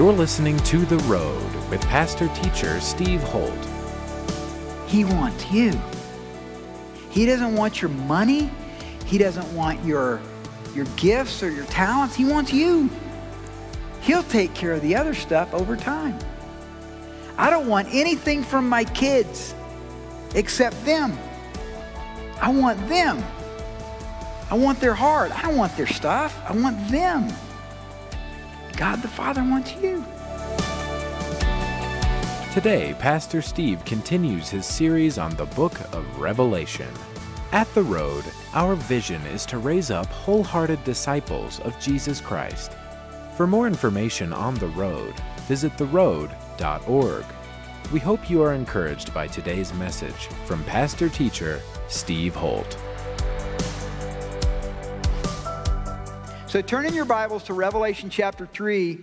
You're listening to The Road with pastor teacher Steve Holt. He wants you. He doesn't want your money. He doesn't want your, your gifts or your talents. He wants you. He'll take care of the other stuff over time. I don't want anything from my kids except them. I want them. I want their heart. I don't want their stuff. I want them. God the Father wants you. Today, Pastor Steve continues his series on the book of Revelation. At The Road, our vision is to raise up wholehearted disciples of Jesus Christ. For more information on The Road, visit theroad.org. We hope you are encouraged by today's message from pastor teacher Steve Holt. So turn in your Bibles to Revelation chapter 3.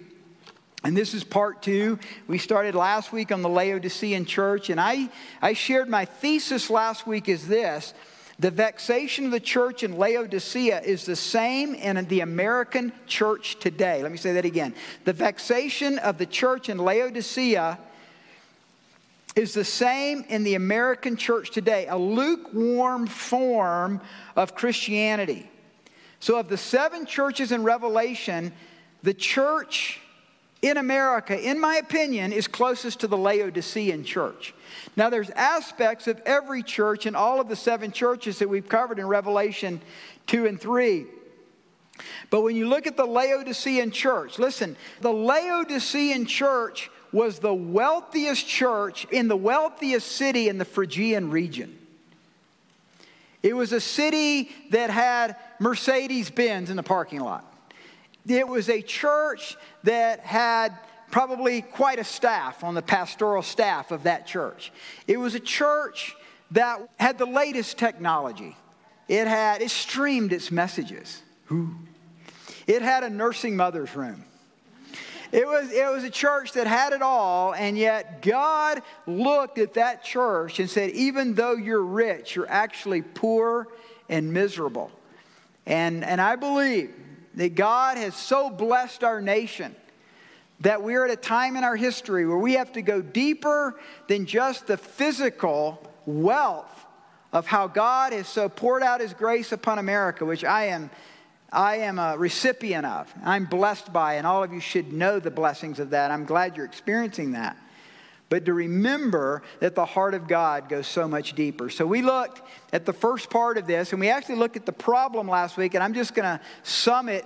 And this is part two. We started last week on the Laodicean church, and I, I shared my thesis last week is this the vexation of the church in Laodicea is the same in the American church today. Let me say that again. The vexation of the church in Laodicea is the same in the American church today, a lukewarm form of Christianity. So, of the seven churches in Revelation, the church in America, in my opinion, is closest to the Laodicean church. Now, there's aspects of every church in all of the seven churches that we've covered in Revelation 2 and 3. But when you look at the Laodicean church, listen, the Laodicean church was the wealthiest church in the wealthiest city in the Phrygian region. It was a city that had Mercedes Benz in the parking lot. It was a church that had probably quite a staff on the pastoral staff of that church. It was a church that had the latest technology. It had it streamed its messages. It had a nursing mother's room. It was, it was a church that had it all, and yet God looked at that church and said, even though you're rich, you're actually poor and miserable. And, and I believe that God has so blessed our nation that we're at a time in our history where we have to go deeper than just the physical wealth of how God has so poured out his grace upon America, which I am I am a recipient of. I'm blessed by, and all of you should know the blessings of that. I'm glad you're experiencing that. But to remember that the heart of God goes so much deeper. So we looked at the first part of this, and we actually looked at the problem last week, and I'm just going to sum it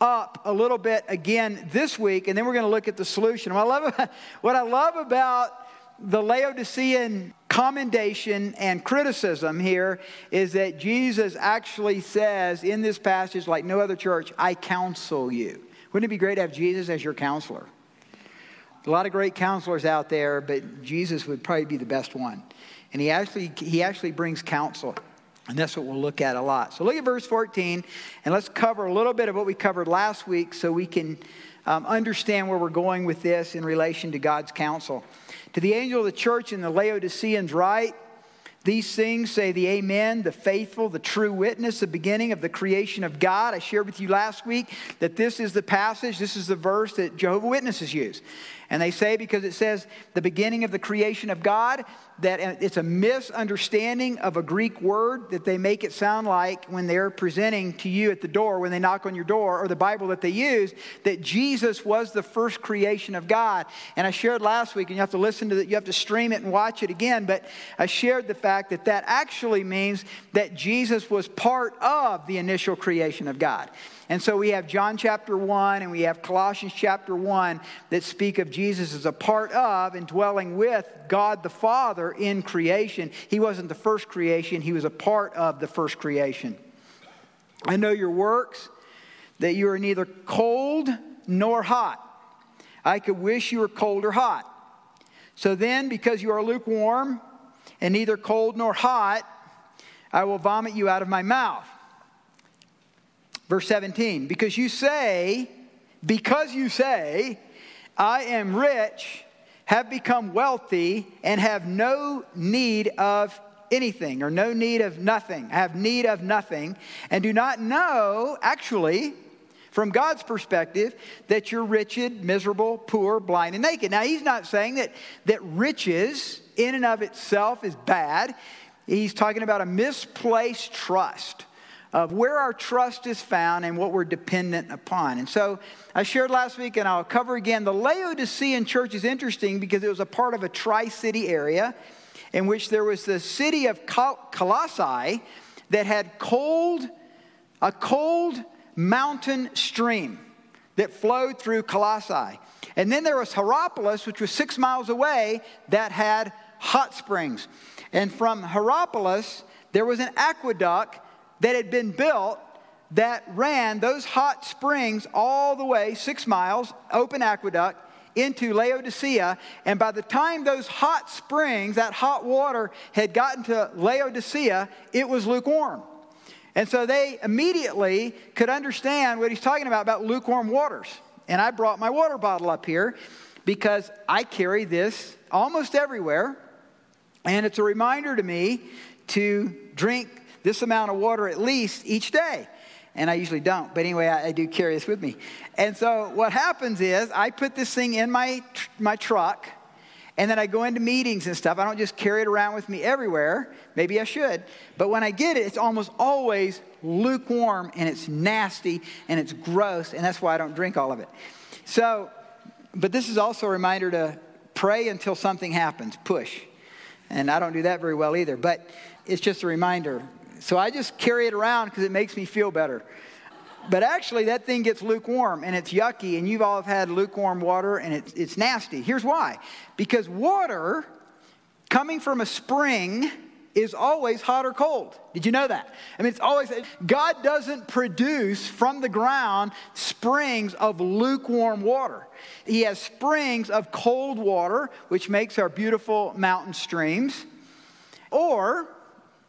up a little bit again this week, and then we're going to look at the solution. What I love what I love about the Laodicean commendation and criticism here is that Jesus actually says in this passage, like no other church, I counsel you. Wouldn't it be great to have Jesus as your counselor? A lot of great counselors out there, but Jesus would probably be the best one. And he actually, he actually brings counsel. And that's what we'll look at a lot. So look at verse 14, and let's cover a little bit of what we covered last week so we can um, understand where we're going with this in relation to God's counsel. To the angel of the church in the Laodiceans, write, these things say the Amen, the faithful, the true witness, the beginning of the creation of God. I shared with you last week that this is the passage, this is the verse that Jehovah Witnesses use. And they say because it says the beginning of the creation of God, that it's a misunderstanding of a Greek word that they make it sound like when they're presenting to you at the door, when they knock on your door, or the Bible that they use, that Jesus was the first creation of God. And I shared last week, and you have to listen to it, you have to stream it and watch it again, but I shared the fact that that actually means that Jesus was part of the initial creation of God. And so we have John chapter 1 and we have Colossians chapter 1 that speak of Jesus is a part of and dwelling with God the Father in creation. He wasn't the first creation, he was a part of the first creation. I know your works, that you are neither cold nor hot. I could wish you were cold or hot. So then, because you are lukewarm and neither cold nor hot, I will vomit you out of my mouth. Verse 17, because you say, because you say, I am rich, have become wealthy, and have no need of anything or no need of nothing. I have need of nothing, and do not know, actually, from God's perspective, that you're wretched, miserable, poor, blind, and naked. Now, he's not saying that, that riches in and of itself is bad. He's talking about a misplaced trust of where our trust is found and what we're dependent upon. And so I shared last week, and I'll cover again. The Laodicean church is interesting because it was a part of a tri city area in which there was the city of Colossae that had cold, a cold mountain stream that flowed through Colossae. And then there was Hierapolis, which was six miles away, that had hot springs. And from Hierapolis, there was an aqueduct that had been built that ran those hot springs all the way, six miles, open aqueduct, into Laodicea. And by the time those hot springs, that hot water had gotten to Laodicea, it was lukewarm. And so they immediately could understand what he's talking about, about lukewarm waters. And I brought my water bottle up here because I carry this almost everywhere. And it's a reminder to me to drink this amount of water at least each day. And I usually don't, but anyway, I, I do carry this with me. And so what happens is I put this thing in my, my truck, and then I go into meetings and stuff. I don't just carry it around with me everywhere. Maybe I should. But when I get it, it's almost always lukewarm and it's nasty and it's gross, and that's why I don't drink all of it. So, but this is also a reminder to pray until something happens, push. And I don't do that very well either, but it's just a reminder. So I just carry it around because it makes me feel better. But actually, that thing gets lukewarm and it's yucky, and you've all had lukewarm water and it's, it's nasty. Here's why because water coming from a spring is always hot or cold. Did you know that? I mean, it's always, God doesn't produce from the ground springs of lukewarm water. He has springs of cold water, which makes our beautiful mountain streams. Or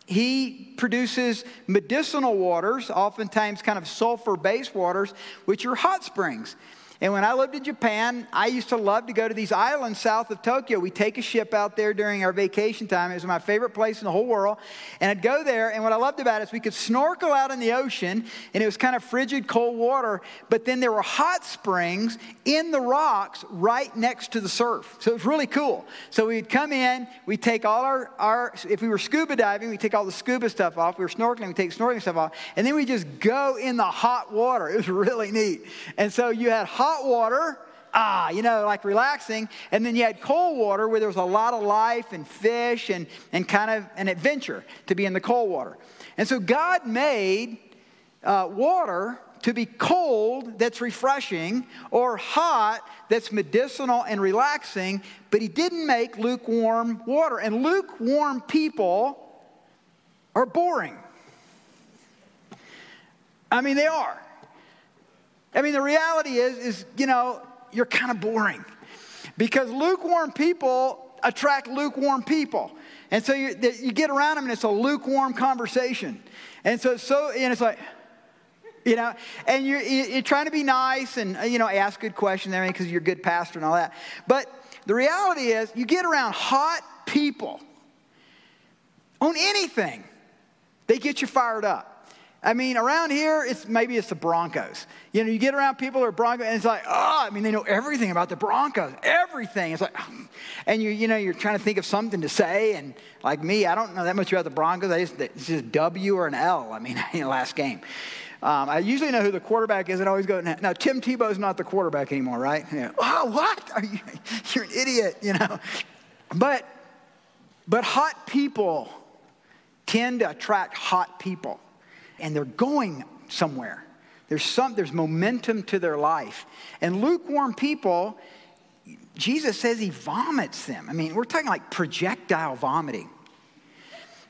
he produces medicinal waters, oftentimes kind of sulfur based waters, which are hot springs. And when I lived in Japan, I used to love to go to these islands south of Tokyo. We take a ship out there during our vacation time. It was my favorite place in the whole world. And I'd go there, and what I loved about it is we could snorkel out in the ocean, and it was kind of frigid, cold water. But then there were hot springs in the rocks right next to the surf. So it was really cool. So we'd come in, we'd take all our, our if we were scuba diving, we'd take all the scuba stuff off. We were snorkeling, we'd take snorkeling stuff off. And then we just go in the hot water. It was really neat. And so you had hot hot water, ah, you know, like relaxing. And then you had cold water where there was a lot of life and fish and, and kind of an adventure to be in the cold water. And so God made uh, water to be cold that's refreshing or hot that's medicinal and relaxing, but He didn't make lukewarm water. And lukewarm people are boring. I mean, they are. I mean, the reality is, is you know, you're kind of boring because lukewarm people attract lukewarm people. And so you, you get around them and it's a lukewarm conversation. And so, so and it's like, you know, and you're, you're trying to be nice and, uh, you know, ask good questions everything because you're a good pastor and all that. But the reality is, you get around hot people on anything, they get you fired up. I mean, around here, it's maybe it's the Broncos. You know, you get around people who are Broncos, and it's like, oh, I mean, they know everything about the Broncos, everything. It's like, and you, you know, you're trying to think of something to say, and like me, I don't know that much about the Broncos. I just, it's just W or an L. I mean, in the last game. Um, I usually know who the quarterback is and always go, now, Tim Tebow's not the quarterback anymore, right? Yeah. Oh, what? Are you, you're an idiot, you know. But, but hot people tend to attract hot people and they're going somewhere. There's some there's momentum to their life. And lukewarm people, Jesus says he vomits them. I mean, we're talking like projectile vomiting.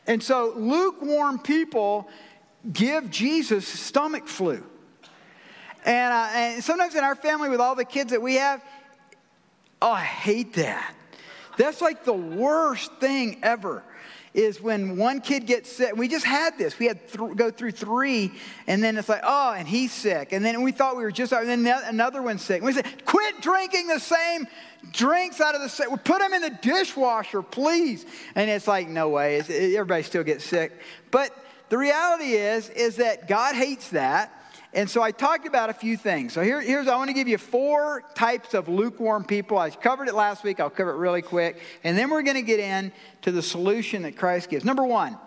And so lukewarm people give Jesus stomach flu. And, uh, and sometimes in our family, with all the kids that we have, oh, I hate that. That's like the worst thing ever is when one kid gets sick. We just had this. We had th- go through three, and then it's like, oh, and he's sick. And then we thought we were just, and then another one's sick. And we said, quit drinking the same drinks out of the same, put them in the dishwasher, please. And it's like, no way. It's, everybody still gets sick. But the reality is, is that God hates that. And so I talked about a few things. So here, here's, I want to give you four types of lukewarm people. I covered it last week. I'll cover it really quick. And then we're going to get in to the solution that Christ gives. Number one,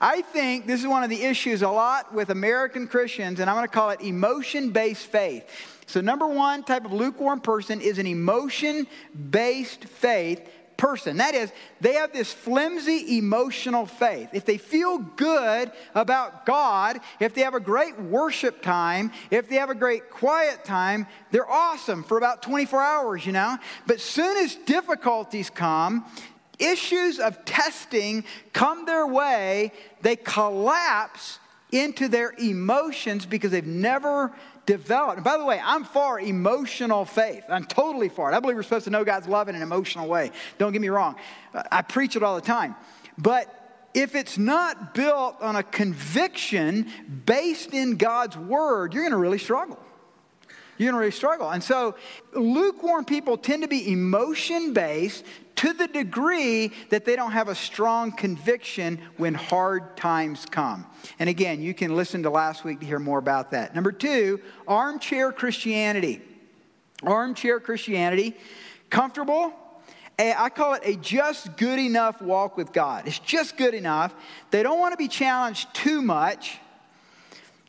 I think this is one of the issues a lot with American Christians, and I'm going to call it emotion based faith. So, number one type of lukewarm person is an emotion based faith person. That is, they have this flimsy emotional faith. If they feel good about God, if they have a great worship time, if they have a great quiet time, they're awesome for about 24 hours, you know? But soon as difficulties come, issues of testing come their way, they collapse into their emotions because they've never developed. And by the way, I'm for emotional faith. I'm totally for it. I believe we're supposed to know God's love in an emotional way. Don't get me wrong. I preach it all the time. But if it's not built on a conviction based in God's word, you're going to really struggle you're going to really struggle. And so, lukewarm people tend to be emotion based to the degree that they don't have a strong conviction when hard times come. And again, you can listen to last week to hear more about that. Number two, armchair Christianity. Armchair Christianity, comfortable. I call it a just good enough walk with God. It's just good enough. They don't want to be challenged too much.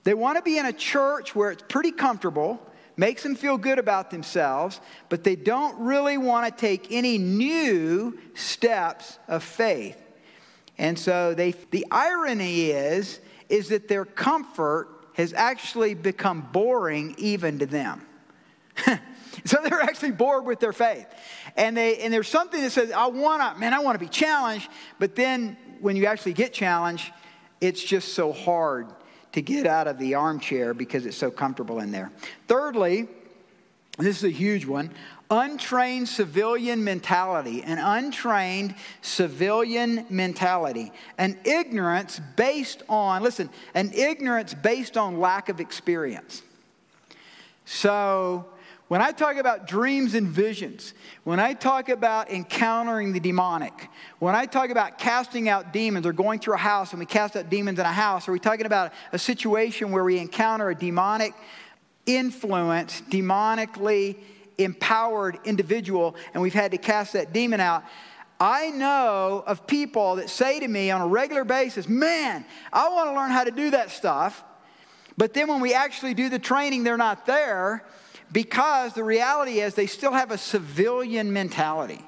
They want to be in a church where it's pretty comfortable makes them feel good about themselves, but they don't really want to take any new steps of faith. And so they, the irony is, is that their comfort has actually become boring even to them. so they're actually bored with their faith. And, they, and there's something that says, I want to, man, I want to be challenged. But then when you actually get challenged, it's just so hard to get out of the armchair because it's so comfortable in there. Thirdly, this is a huge one untrained civilian mentality, an untrained civilian mentality, an ignorance based on, listen, an ignorance based on lack of experience. So, when I talk about dreams and visions, when I talk about encountering the demonic, when I talk about casting out demons or going through a house and we cast out demons in a house, are we talking about a situation where we encounter a demonic influence, demonically empowered individual, and we've had to cast that demon out? I know of people that say to me on a regular basis, Man, I want to learn how to do that stuff. But then when we actually do the training, they're not there because the reality is they still have a civilian mentality.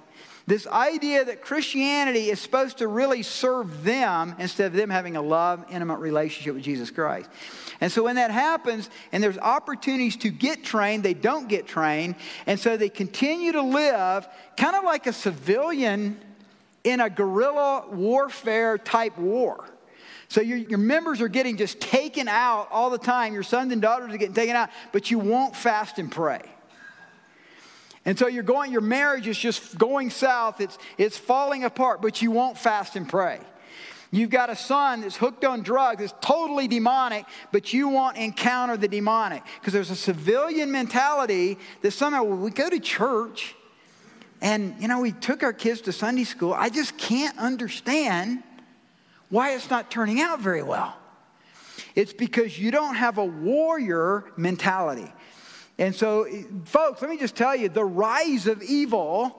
This idea that Christianity is supposed to really serve them instead of them having a love, intimate relationship with Jesus Christ. And so when that happens and there's opportunities to get trained, they don't get trained. And so they continue to live kind of like a civilian in a guerrilla warfare type war. So your, your members are getting just taken out all the time. Your sons and daughters are getting taken out, but you won't fast and pray. And so you're going, your marriage is just going south. It's, it's falling apart, but you won't fast and pray. You've got a son that's hooked on drugs, it's totally demonic, but you won't encounter the demonic. Because there's a civilian mentality that somehow, well, we go to church and, you know, we took our kids to Sunday school. I just can't understand why it's not turning out very well. It's because you don't have a warrior mentality. And so, folks, let me just tell you the rise of evil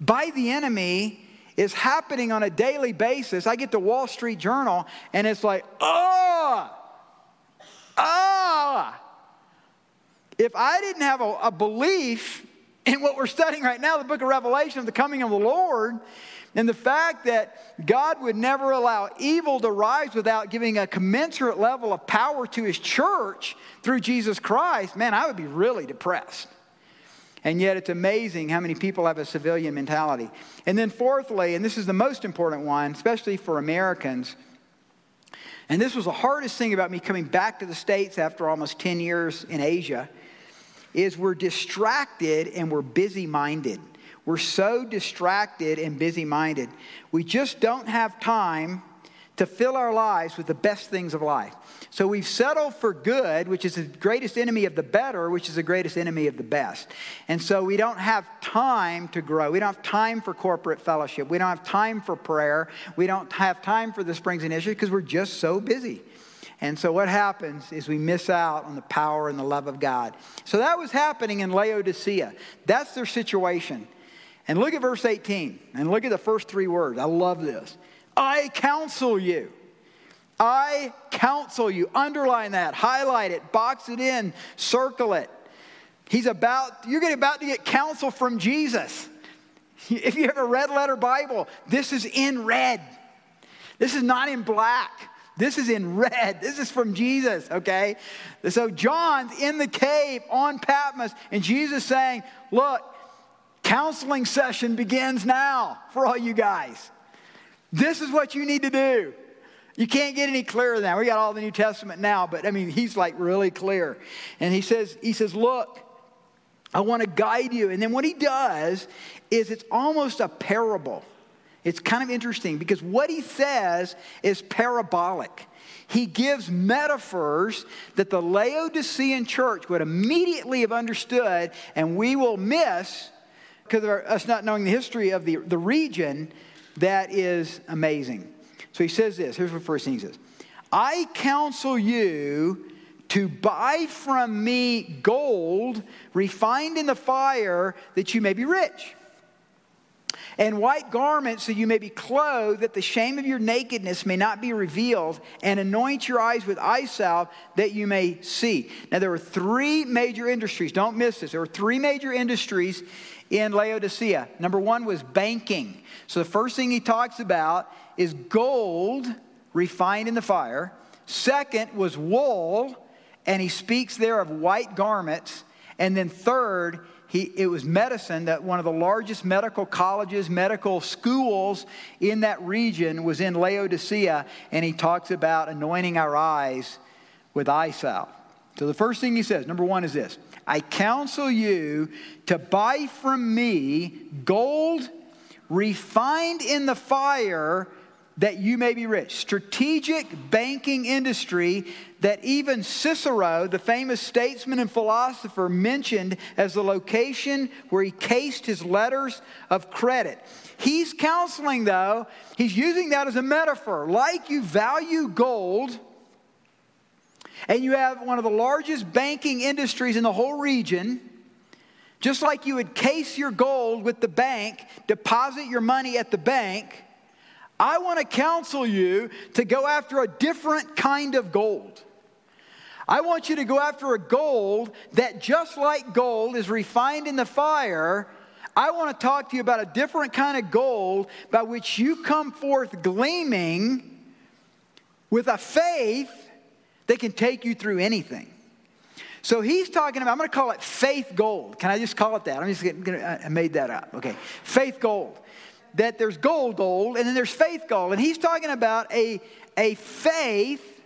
by the enemy is happening on a daily basis. I get the Wall Street Journal and it's like, oh, ah. If I didn't have a, a belief in what we're studying right now, the book of Revelation of the coming of the Lord, and the fact that God would never allow evil to rise without giving a commensurate level of power to his church through Jesus Christ, man, I would be really depressed. And yet it's amazing how many people have a civilian mentality. And then, fourthly, and this is the most important one, especially for Americans, and this was the hardest thing about me coming back to the States after almost 10 years in Asia, is we're distracted and we're busy minded. We're so distracted and busy minded. We just don't have time to fill our lives with the best things of life. So we've settled for good, which is the greatest enemy of the better, which is the greatest enemy of the best. And so we don't have time to grow. We don't have time for corporate fellowship. We don't have time for prayer. We don't have time for the Springs Initiative because we're just so busy. And so what happens is we miss out on the power and the love of God. So that was happening in Laodicea. That's their situation. And look at verse 18 and look at the first three words. I love this. I counsel you. I counsel you. Underline that, highlight it, box it in, circle it. He's about, you're about to get counsel from Jesus. If you have a red letter Bible, this is in red. This is not in black. This is in red. This is from Jesus, okay? So John's in the cave on Patmos, and Jesus saying, Look, counseling session begins now for all you guys. This is what you need to do. You can't get any clearer than that. We got all the New Testament now, but I mean, he's like really clear. And he says, he says, look, I want to guide you. And then what he does is it's almost a parable. It's kind of interesting because what he says is parabolic. He gives metaphors that the Laodicean church would immediately have understood, and we will miss because of our, us not knowing the history of the, the region. That is amazing. So he says this. Here's the first thing he says I counsel you to buy from me gold refined in the fire that you may be rich and white garments so you may be clothed, that the shame of your nakedness may not be revealed, and anoint your eyes with eye salve that you may see. Now, there were three major industries. Don't miss this. There were three major industries in Laodicea. Number one was banking. So, the first thing he talks about is gold refined in the fire. Second was wool, and he speaks there of white garments. And then third, he, it was medicine that one of the largest medical colleges, medical schools in that region was in Laodicea, and he talks about anointing our eyes with eye salve. So the first thing he says, number one, is this I counsel you to buy from me gold refined in the fire that you may be rich. Strategic banking industry that even Cicero, the famous statesman and philosopher, mentioned as the location where he cased his letters of credit. He's counseling, though, he's using that as a metaphor. Like you value gold, and you have one of the largest banking industries in the whole region. Just like you would case your gold with the bank, deposit your money at the bank, I want to counsel you to go after a different kind of gold. I want you to go after a gold that, just like gold, is refined in the fire. I want to talk to you about a different kind of gold by which you come forth gleaming with a faith that can take you through anything. So he's talking about, I'm going to call it faith gold. Can I just call it that? I'm just going to, I made that up. Okay. Faith gold that there's gold, gold, and then there's faith gold. And he's talking about a, a faith,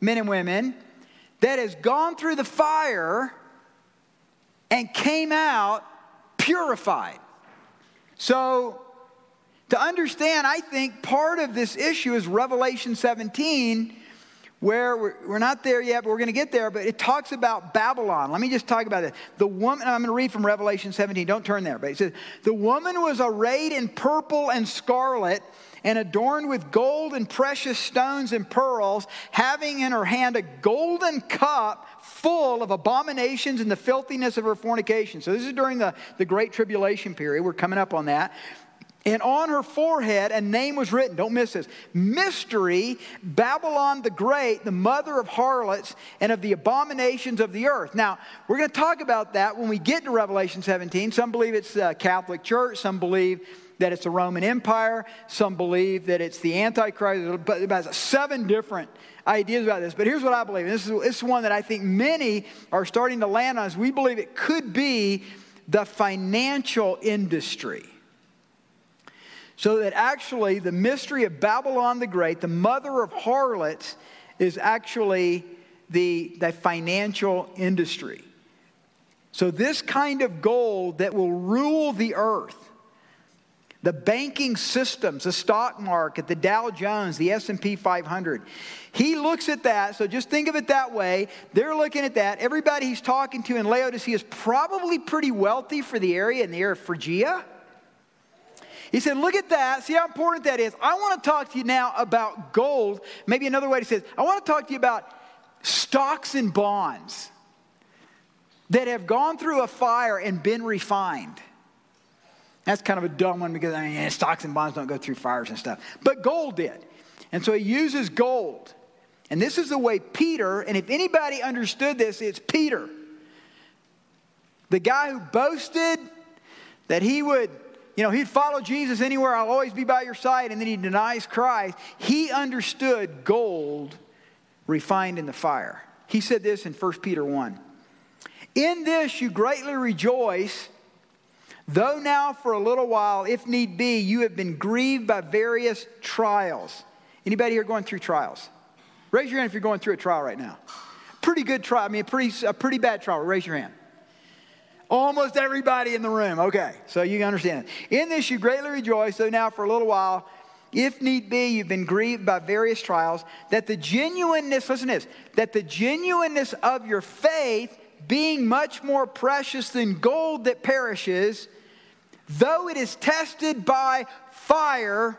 men and women, that has gone through the fire and came out purified. So, to understand, I think part of this issue is Revelation 17 where we're, we're, not there yet, but we're going to get there. But it talks about Babylon. Let me just talk about it. The woman, I'm going to read from Revelation 17. Don't turn there. But it says, The woman was arrayed in purple and scarlet and adorned with gold and precious stones and pearls, having in her hand a golden cup full of abominations and the filthiness of her fornication. So this is during the, the Great Tribulation period. We're coming up on that. And on her forehead, a name was written. Don't miss this. Mystery, Babylon the Great, the mother of harlots and of the abominations of the earth. Now, we're going to talk about that when we get to Revelation 17. Some believe it's the Catholic Church, some believe that it's the Roman Empire, some believe that it's the Antichrist, but about seven different ideas about this. But here's what I believe. This is, this is one that I think many are starting to land on. Is we believe it could be the financial industry. So that actually the mystery of Babylon the Great, the mother of harlots, is actually the, the financial industry. So this kind of gold that will rule the earth, the banking systems, the stock market, the Dow Jones, the S&P 500. He looks at that, so just think of it that way. They're looking at that. Everybody he's talking to in Laodicea is probably pretty wealthy for the area in the area of Phrygia. He said, Look at that. See how important that is. I want to talk to you now about gold. Maybe another way to say it, I want to talk to you about stocks and bonds that have gone through a fire and been refined. That's kind of a dumb one because I mean, stocks and bonds don't go through fires and stuff. But gold did. And so he uses gold. And this is the way Peter, and if anybody understood this, it's Peter. The guy who boasted that he would, you know, he'd follow Jesus anywhere, I'll always be by your side, and then he denies Christ. He understood gold refined in the fire. He said this in 1 Peter 1. In this you greatly rejoice, though now for a little while, if need be, you have been grieved by various trials. Anybody here going through trials? Raise your hand if you're going through a trial right now. Pretty good trial. I mean, a pretty, a pretty bad trial. Raise your hand. Almost everybody in the room. Okay, so you understand. In this you greatly rejoice, though now for a little while, if need be, you've been grieved by various trials, that the genuineness, listen to this, that the genuineness of your faith, being much more precious than gold that perishes, though it is tested by fire,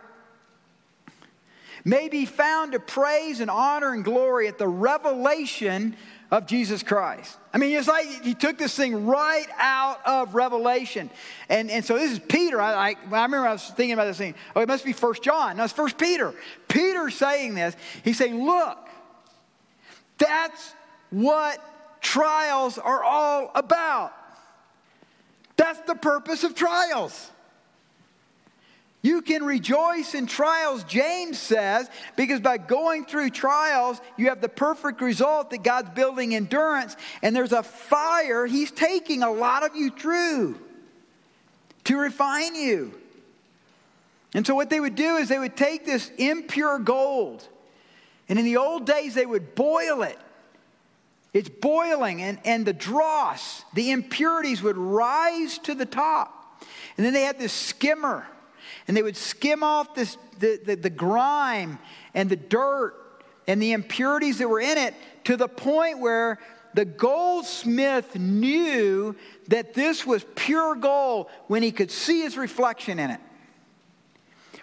may be found to praise and honor and glory at the revelation of Jesus Christ. I mean, it's like he took this thing right out of Revelation. And, and so this is Peter. I, I, I remember I was thinking about this thing. Oh, it must be First John. No, it's First Peter. Peter saying this. He's saying, look, that's what trials are all about. That's the purpose of trials. You can rejoice in trials, James says, because by going through trials, you have the perfect result that God's building endurance, and there's a fire He's taking a lot of you through to refine you. And so, what they would do is they would take this impure gold, and in the old days, they would boil it. It's boiling, and, and the dross, the impurities would rise to the top. And then they had this skimmer and they would skim off this, the, the, the grime and the dirt and the impurities that were in it to the point where the goldsmith knew that this was pure gold when he could see his reflection in it.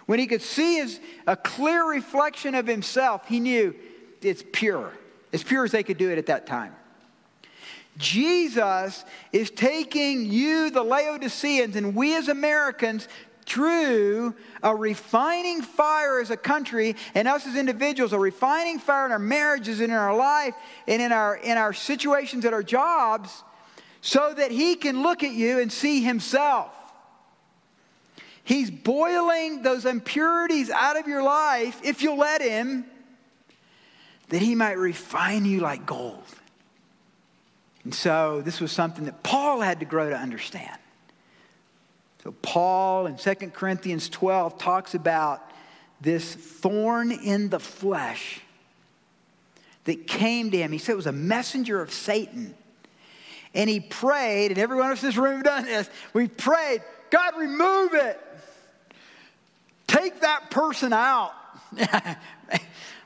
When he could see his, a clear reflection of himself, he knew it's pure, as pure as they could do it at that time. Jesus is taking you, the Laodiceans, and we as Americans through a refining fire as a country and us as individuals, a refining fire in our marriages and in our life and in our, in our situations at our jobs, so that He can look at you and see Himself. He's boiling those impurities out of your life, if you'll let Him, that He might refine you like gold. And so, this was something that Paul had to grow to understand. So, Paul in 2 Corinthians 12 talks about this thorn in the flesh that came to him. He said it was a messenger of Satan. And he prayed, and everyone else in this room done this. We prayed, God, remove it. Take that person out.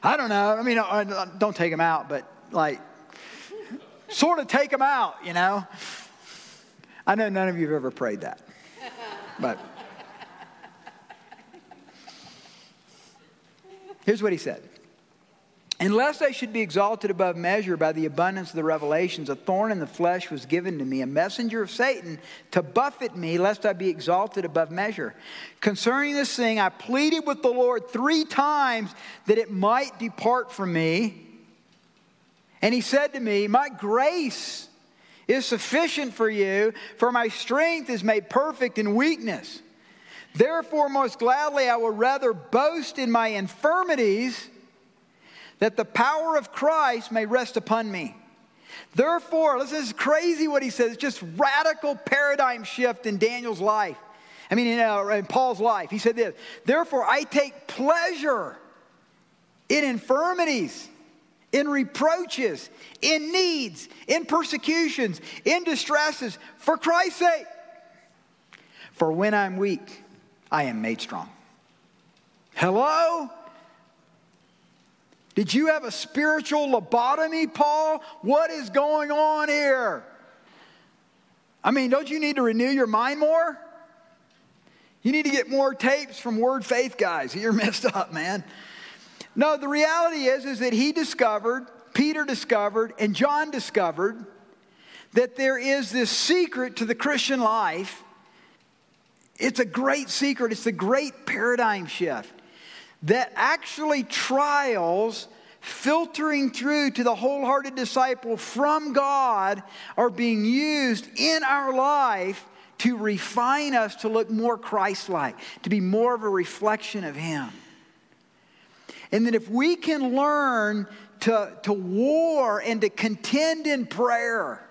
I don't know. I mean, uh, don't take him out, but like, sort of take him out, you know? I know none of you have ever prayed that. But here's what he said. Unless I should be exalted above measure by the abundance of the revelations, a thorn in the flesh was given to me, a messenger of Satan to buffet me, lest I be exalted above measure. Concerning this thing, I pleaded with the Lord three times that it might depart from me. And he said to me, My grace is sufficient for you, for my strength is made perfect in weakness. Therefore, most gladly, I will rather boast in my infirmities, that the power of Christ may rest upon me. Therefore, this is crazy what he says. It's just radical paradigm shift in Daniel's life. I mean, in, uh, in Paul's life. He said this Therefore, I take pleasure in infirmities in reproaches, in needs, in persecutions, in distresses, for Christ's sake. For when I'm weak, I am made strong. Hello? Did you have a spiritual lobotomy, Paul? What is going on here? I mean, don't you need to renew your mind more? You need to get more tapes from Word Faith guys. You're messed up, man. No, the reality is, is that he discovered, Peter discovered, and John discovered that there is this secret to the Christian life. It's a great secret, it's a great paradigm shift that actually trials filtering through to the wholehearted disciple from God are being used in our life to refine us to look more Christ like, to be more of a reflection of Him. And that if we can learn to, to war and to contend in prayer,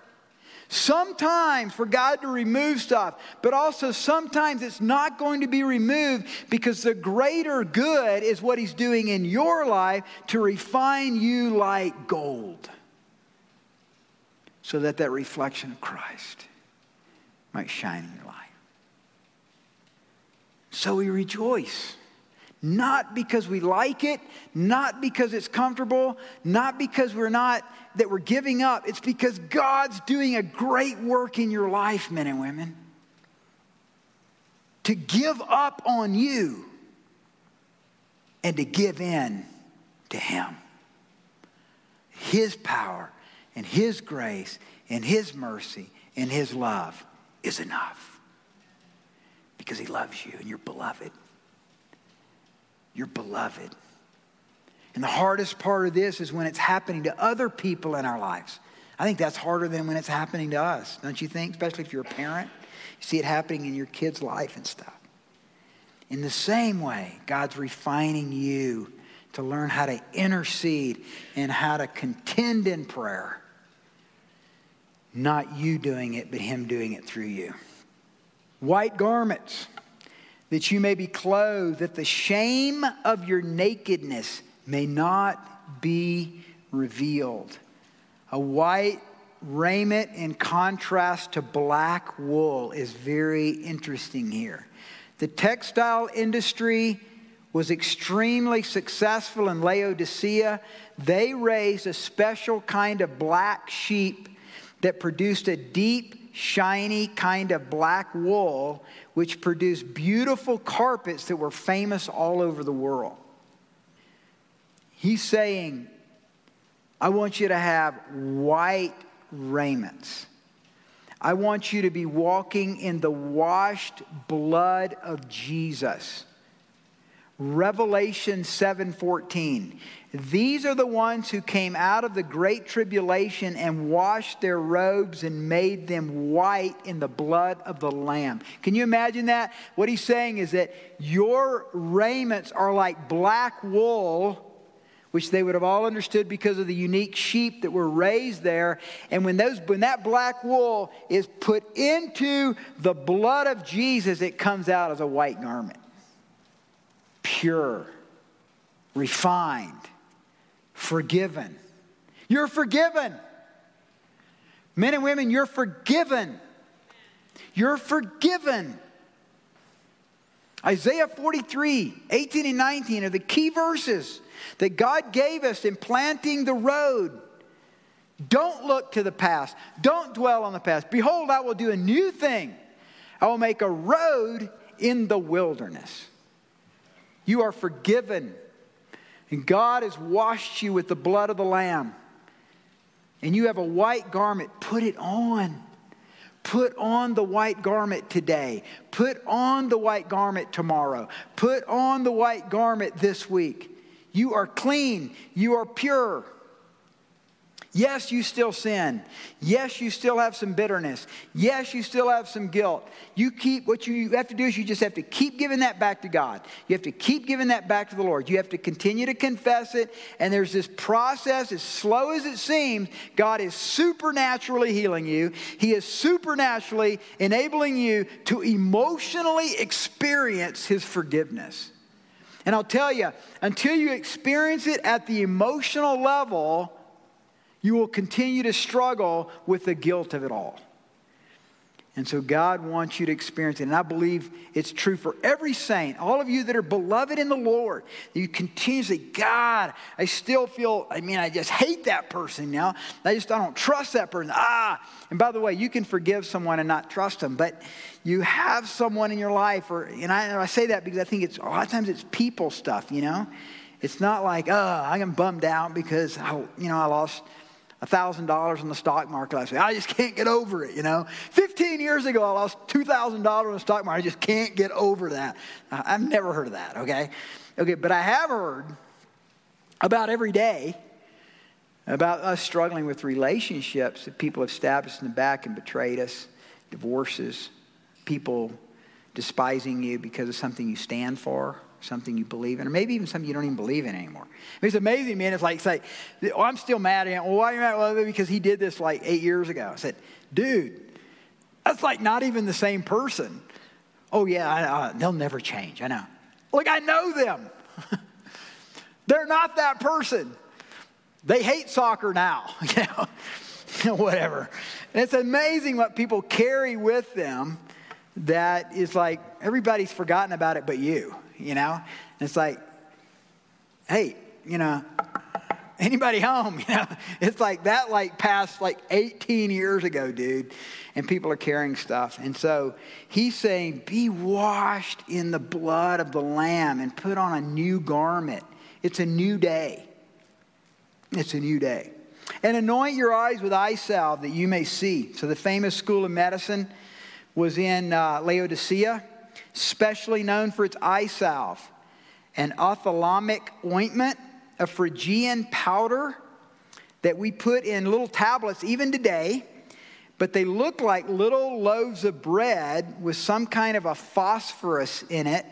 Sometimes for God to remove stuff, but also sometimes it's not going to be removed because the greater good is what He's doing in your life to refine you like gold. So that that reflection of Christ might shine in your life. So we rejoice. Not because we like it, not because it's comfortable, not because we're not, that we're giving up. It's because God's doing a great work in your life, men and women. To give up on you and to give in to Him. His power and His grace and His mercy and His love is enough because He loves you and you're beloved. You're beloved. And the hardest part of this is when it's happening to other people in our lives. I think that's harder than when it's happening to us, don't you think? Especially if you're a parent. You see it happening in your kid's life and stuff. In the same way, God's refining you to learn how to intercede and how to contend in prayer. Not you doing it, but Him doing it through you. White garments that you may be clothed, that the shame of your nakedness may not be revealed. A white raiment in contrast to black wool is very interesting here. The textile industry was extremely successful in Laodicea. They raised a special kind of black sheep that produced a deep shiny kind of black wool, which produced beautiful carpets that were famous all over the world. He's saying, I want you to have white raiments. I want you to be walking in the washed blood of Jesus. Revelation 7:14. These are the ones who came out of the great tribulation and washed their robes and made them white in the blood of the Lamb. Can you imagine that? What he's saying is that your raiments are like black wool which they would have all understood because of the unique sheep that were raised there. And when, those, when that black wool is put into the blood of Jesus, it comes out as a white garment. Pure, refined, forgiven. You're forgiven. Men and women, you're forgiven. You're forgiven. Isaiah 43, 18 and 19 are the key verses that God gave us in planting the road. Don't look to the past. Don't dwell on the past. Behold, I will do a new thing. I will make a road in the wilderness. You are forgiven. And God has washed you with the blood of the Lamb. And you have a white garment, put it on. Put on the white garment today. Put on the white garment tomorrow. Put on the white garment this week. You are clean. You are pure. Yes, you still sin. Yes, you still have some bitterness. Yes, you still have some guilt. You keep, what you have to do is you just have to keep giving that back to God. You have to keep giving that back to the Lord. You have to continue to confess it. And there's this process, as slow as it seems, God is supernaturally healing you. He is supernaturally enabling you to emotionally experience His forgiveness. And I'll tell you, until you experience it at the emotional level, you will continue to struggle with the guilt of it all. And so God wants you to experience it. And I believe it's true for every saint, all of you that are beloved in the Lord. You continue to say, God, I still feel, I mean, I just hate that person now. I just, I don't trust that person. Ah. And by the way, you can forgive someone and not trust them, but you have someone in your life, or, and I, I say that because I think it's, a lot of times it's people stuff, you know? It's not like, oh, I'm bummed out because, I, you know, I lost $1,000 in the stock market last week. I just can't get over it, you know. 15 years ago, I lost $2,000 in the stock market. I just can't get over that. I've never heard of that, okay? Okay, but I have heard about every day about us struggling with relationships that people have stabbed us in the back and betrayed us, divorces, people despising you because of something you stand for something you believe in, or maybe even something you don't even believe in anymore. I it's amazing, man. It's like, oh, I'm still mad at him. Well, why are you mad? Well, because he did this like eight years ago. I said, dude, that's like not even the same person. Oh, yeah, I, uh, they'll never change. I know. Like, I know them. They're not that person. They hate soccer now, you know, whatever. And it's amazing what people carry with them that is like everybody's forgotten about it but you you know? And it's like, hey, you know, anybody home? You know, it's like that like passed like 18 years ago, dude. And people are carrying stuff. And so he's saying, be washed in the blood of the Lamb and put on a new garment. It's a new day. It's a new day. And anoint your eyes with eye salve that you may see. So the famous school of medicine was in uh, Laodicea specially known for its eye salve, an ophthalmic ointment, a Phrygian powder that we put in little tablets even today, but they look like little loaves of bread with some kind of a phosphorus in it,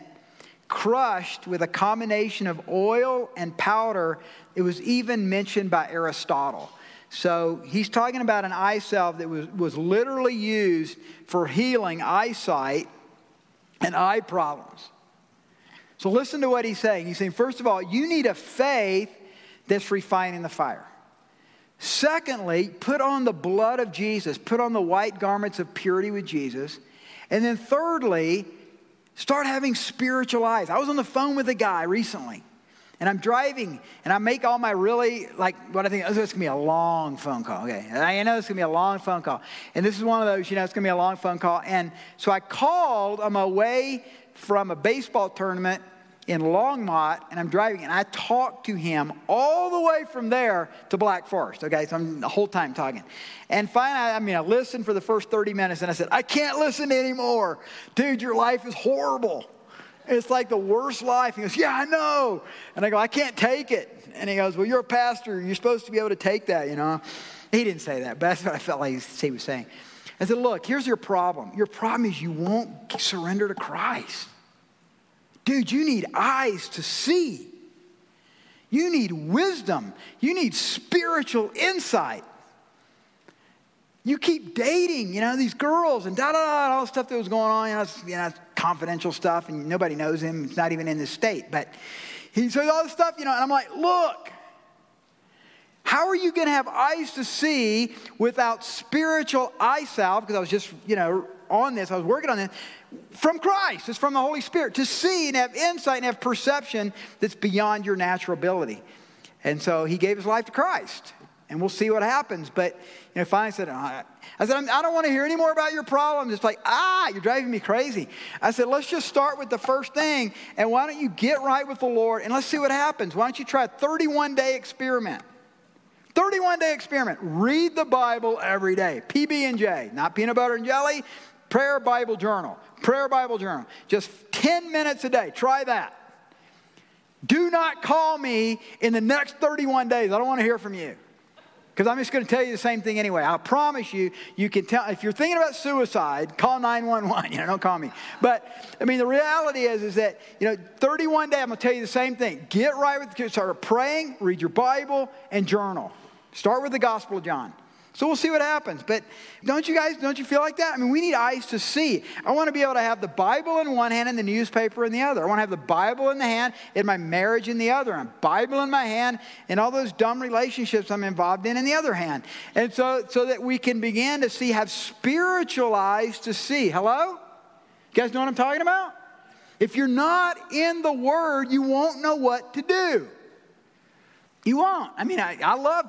crushed with a combination of oil and powder. It was even mentioned by Aristotle. So he's talking about an eye salve that was, was literally used for healing eyesight and eye problems. So listen to what he's saying. He's saying, first of all, you need a faith that's refining the fire. Secondly, put on the blood of Jesus, put on the white garments of purity with Jesus. And then thirdly, start having spiritual eyes. I was on the phone with a guy recently and I'm driving and I make all my really, like, what I think, oh, it's gonna be a long phone call. Okay. And I know it's gonna be a long phone call. And this is one of those, you know, it's gonna be a long phone call. And so I called on my way from a baseball tournament in Longmont and I'm driving and I talked to him all the way from there to Black Forest. Okay, so I'm the whole time talking. And finally, I mean, I listened for the first 30 minutes and I said, I can't listen anymore. Dude, your life is horrible. It's like the worst life. He goes, Yeah, I know. And I go, I can't take it. And he goes, Well, you're a pastor. You're supposed to be able to take that, you know. He didn't say that, but that's what I felt like he was saying. I said, Look, here's your problem. Your problem is you won't surrender to Christ. Dude, you need eyes to see. You need wisdom. You need spiritual insight. You keep dating, you know, these girls and da da da, all the stuff that was going on. You know, you know, confidential stuff, and nobody knows him. It's not even in the state. But he says all this stuff, you know, and I'm like, look, how are you going to have eyes to see without spiritual eye salve? Because I was just, you know, on this, I was working on this from Christ. It's from the Holy Spirit to see and have insight and have perception that's beyond your natural ability. And so he gave his life to Christ and we'll see what happens. But you know, finally said, I said, I don't want to hear any more about your problems. It's like, ah, you're driving me crazy. I said, let's just start with the first thing, and why don't you get right with the Lord, and let's see what happens. Why don't you try a 31 day experiment? 31 day experiment. Read the Bible every day. PB and J, not peanut butter and jelly. Prayer Bible journal. Prayer Bible journal. Just 10 minutes a day. Try that. Do not call me in the next 31 days. I don't want to hear from you. Because I'm just going to tell you the same thing anyway. I promise you, you can tell, if you're thinking about suicide, call 911. You know, don't call me. But, I mean, the reality is, is that, you know, 31 days, I'm going to tell you the same thing. Get right with, the start praying, read your Bible, and journal. Start with the Gospel of John. So we'll see what happens. But don't you guys, don't you feel like that? I mean, we need eyes to see. I want to be able to have the Bible in one hand and the newspaper in the other. I want to have the Bible in the hand and my marriage in the other. And Bible in my hand and all those dumb relationships I'm involved in in the other hand. And so, so that we can begin to see, have spiritual eyes to see. Hello? You guys know what I'm talking about? If you're not in the Word, you won't know what to do. You won't. I mean, I, I love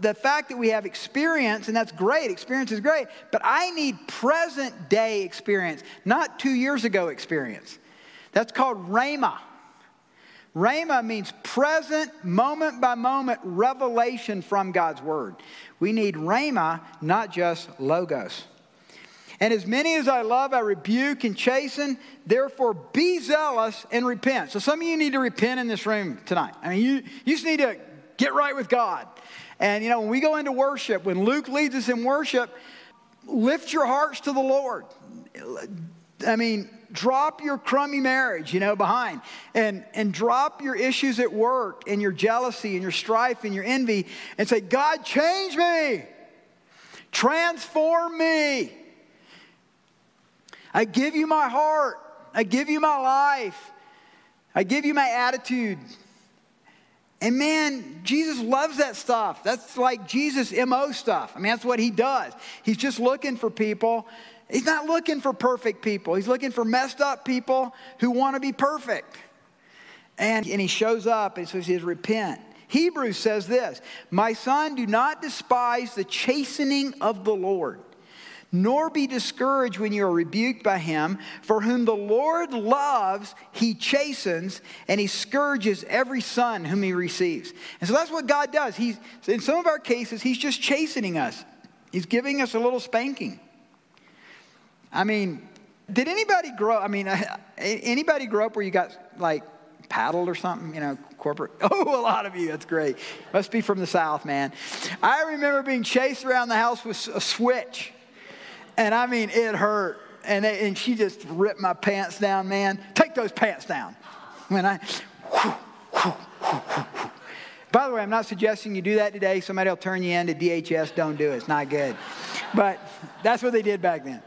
the fact that we have experience, and that's great, experience is great, but I need present day experience, not two years ago experience. That's called Rhema. Rhema means present, moment by moment revelation from God's Word. We need Rhema, not just logos. And as many as I love, I rebuke and chasten. Therefore, be zealous and repent. So, some of you need to repent in this room tonight. I mean, you, you just need to get right with God. And, you know, when we go into worship, when Luke leads us in worship, lift your hearts to the Lord. I mean, drop your crummy marriage, you know, behind and, and drop your issues at work and your jealousy and your strife and your envy and say, God, change me, transform me. I give you my heart, I give you my life, I give you my attitude. And man, Jesus loves that stuff. That's like Jesus' MO stuff. I mean, that's what he does. He's just looking for people. He's not looking for perfect people, he's looking for messed up people who want to be perfect. And, and he shows up and so he says, Repent. Hebrews says this My son, do not despise the chastening of the Lord nor be discouraged when you are rebuked by him. For whom the Lord loves, he chastens, and he scourges every son whom he receives. And so that's what God does. He's, in some of our cases, he's just chastening us, he's giving us a little spanking. I mean, did anybody grow I mean, anybody grow up where you got like paddled or something, you know, corporate. Oh, a lot of you. That's great. Must be from the South, man. I remember being chased around the house with a switch. And I mean, it hurt. And, they, and she just ripped my pants down, man. Take those pants down. When I, whew, whew, whew, by the way, I'm not suggesting you do that today. Somebody will turn you into DHS. Don't do it. It's not good. But that's what they did back then.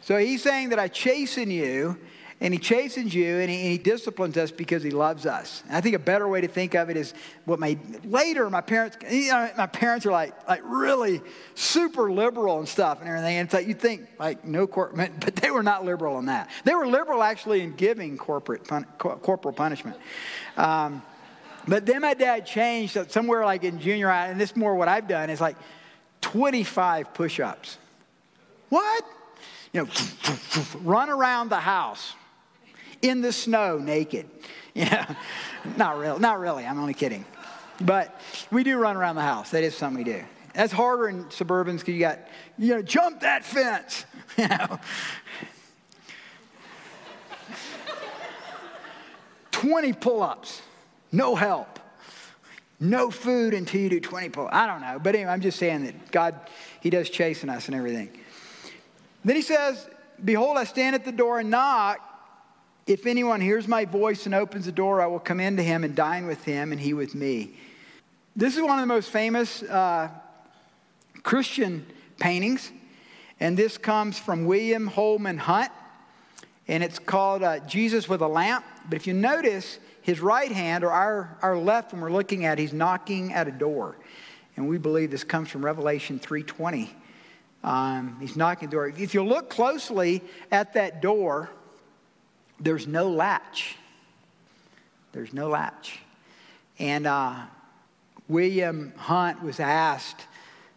So he's saying that I chasten you and he chastens you and he, and he, disciplines us because he loves us. And I think a better way to think of it is what my later my parents you know, my parents are like like really super liberal and stuff and everything. And it's like you think like no corporate, but they were not liberal in that. They were liberal actually in giving corporate pun, corporal punishment. Um, but then my dad changed somewhere like in junior high, and this is more what I've done is like 25 push-ups. What? You know, run around the house in the snow naked. Yeah, not really. Not really. I'm only kidding. But we do run around the house. That is something we do. That's harder in suburbans because you got, you know, jump that fence. You know. 20 pull ups, no help, no food until you do 20 pull I don't know. But anyway, I'm just saying that God, He does chasing us and everything. Then He says, Behold, I stand at the door and knock. If anyone hears my voice and opens the door, I will come into him and dine with him and he with me. This is one of the most famous uh, Christian paintings, and this comes from William Holman Hunt, and it's called uh, Jesus with a Lamp. But if you notice, his right hand, or our, our left when we're looking at, he's knocking at a door. And we believe this comes from Revelation 3.20. Um, he's knocking at the door. If you look closely at that door, there's no latch. There's no latch. And uh, William Hunt was asked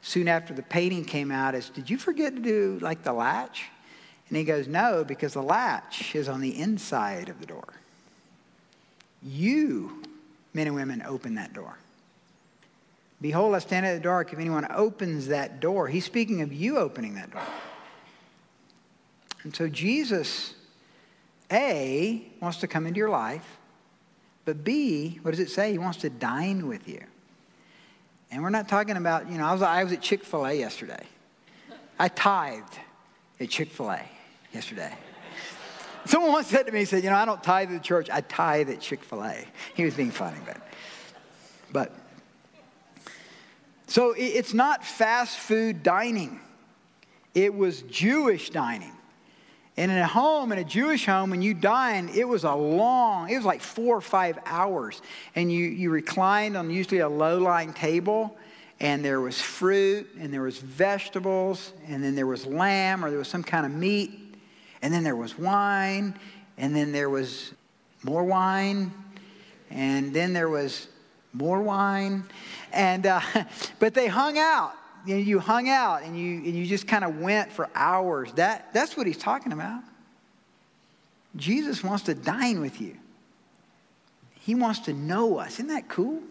soon after the painting came out, "Is did you forget to do like the latch?" And he goes, "No, because the latch is on the inside of the door. You, men and women, open that door." Behold, I stand at the door. If anyone opens that door, he's speaking of you opening that door. And so Jesus a, wants to come into your life, but B, what does it say? He wants to dine with you. And we're not talking about, you know, I was, I was at Chick fil A yesterday. I tithed at Chick fil A yesterday. Someone once said to me, he said, You know, I don't tithe at the church, I tithe at Chick fil A. He was being funny, but. but So it's not fast food dining, it was Jewish dining. And in a home, in a Jewish home, when you dined, it was a long, it was like four or five hours. And you, you reclined on usually a low lying table, and there was fruit, and there was vegetables, and then there was lamb, or there was some kind of meat, and then there was wine, and then there was more wine, and then there was more wine. And, uh, but they hung out. You, know, you hung out and you, and you just kind of went for hours. That, that's what he's talking about. Jesus wants to dine with you. He wants to know us. Isn't that cool?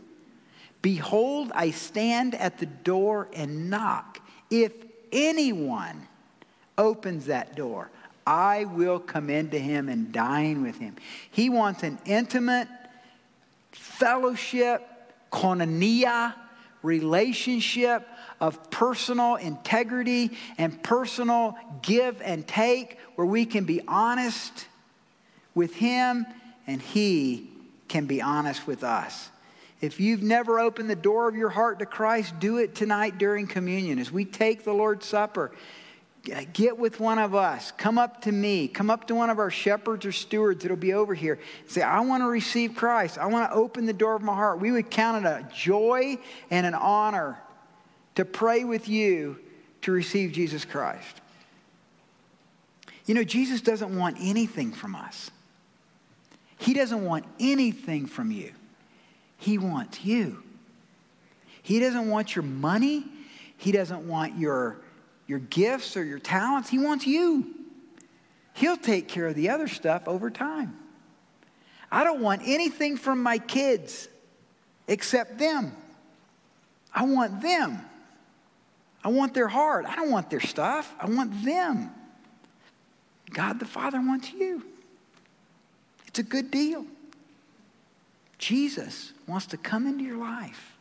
Behold, I stand at the door and knock. If anyone opens that door, I will come into him and dine with him. He wants an intimate fellowship, koinonia, relationship of personal integrity and personal give and take where we can be honest with him and he can be honest with us. If you've never opened the door of your heart to Christ, do it tonight during communion as we take the Lord's Supper. Get with one of us. Come up to me. Come up to one of our shepherds or stewards that'll be over here. Say, I want to receive Christ. I want to open the door of my heart. We would count it a joy and an honor to pray with you to receive Jesus Christ. You know, Jesus doesn't want anything from us, He doesn't want anything from you. He wants you. He doesn't want your money, He doesn't want your your gifts or your talents. He wants you. He'll take care of the other stuff over time. I don't want anything from my kids except them. I want them. I want their heart. I don't want their stuff. I want them. God the Father wants you. It's a good deal. Jesus wants to come into your life,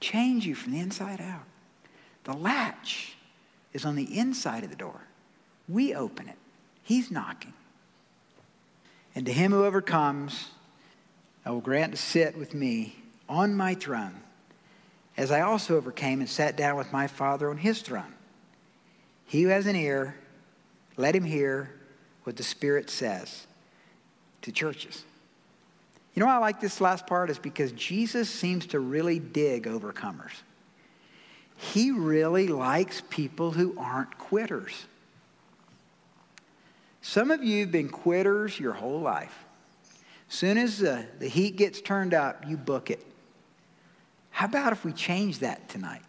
change you from the inside out. The latch is on the inside of the door. We open it, He's knocking. And to him who overcomes, I will grant to sit with me on my throne, as I also overcame and sat down with my Father on his throne. He who has an ear, let him hear what the Spirit says to churches. You know why I like this last part is because Jesus seems to really dig overcomers. He really likes people who aren't quitters. Some of you have been quitters your whole life. As soon as the, the heat gets turned up, you book it. How about if we change that tonight?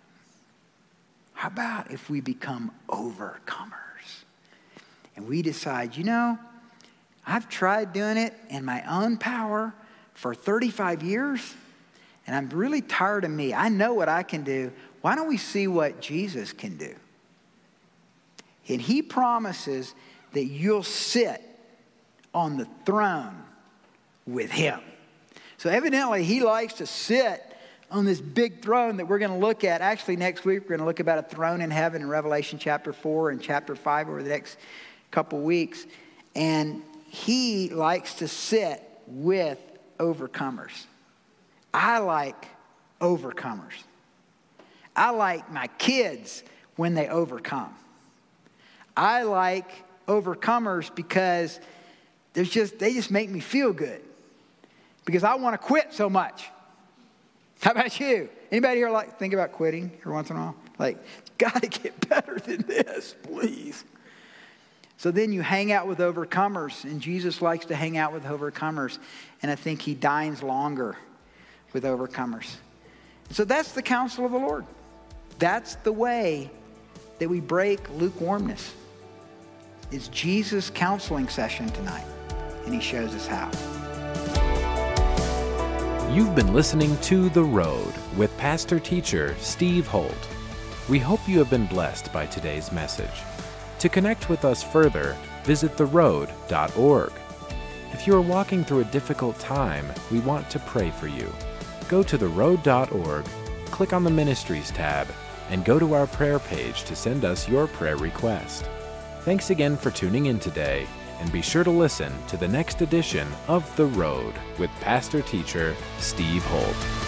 How about if we become overcomers? And we decide, you know, I've tried doing it in my own power for 35 years, and I'm really tired of me. I know what I can do. Why don't we see what Jesus can do? And he promises that you'll sit on the throne with him. So, evidently, he likes to sit on this big throne that we're going to look at. Actually, next week, we're going to look about a throne in heaven in Revelation chapter 4 and chapter 5 over the next couple weeks. And he likes to sit with overcomers. I like overcomers. I like my kids when they overcome. I like overcomers because there's just they just make me feel good. Because I want to quit so much. How about you? Anybody here like think about quitting every once in a while? Like, gotta get better than this, please. So then you hang out with overcomers, and Jesus likes to hang out with overcomers, and I think he dines longer with overcomers. So that's the counsel of the Lord. That's the way that we break lukewarmness. It's Jesus' counseling session tonight, and he shows us how. You've been listening to The Road with pastor teacher Steve Holt. We hope you have been blessed by today's message. To connect with us further, visit theroad.org. If you are walking through a difficult time, we want to pray for you. Go to theroad.org, click on the Ministries tab, and go to our prayer page to send us your prayer request. Thanks again for tuning in today, and be sure to listen to the next edition of The Road with Pastor Teacher Steve Holt.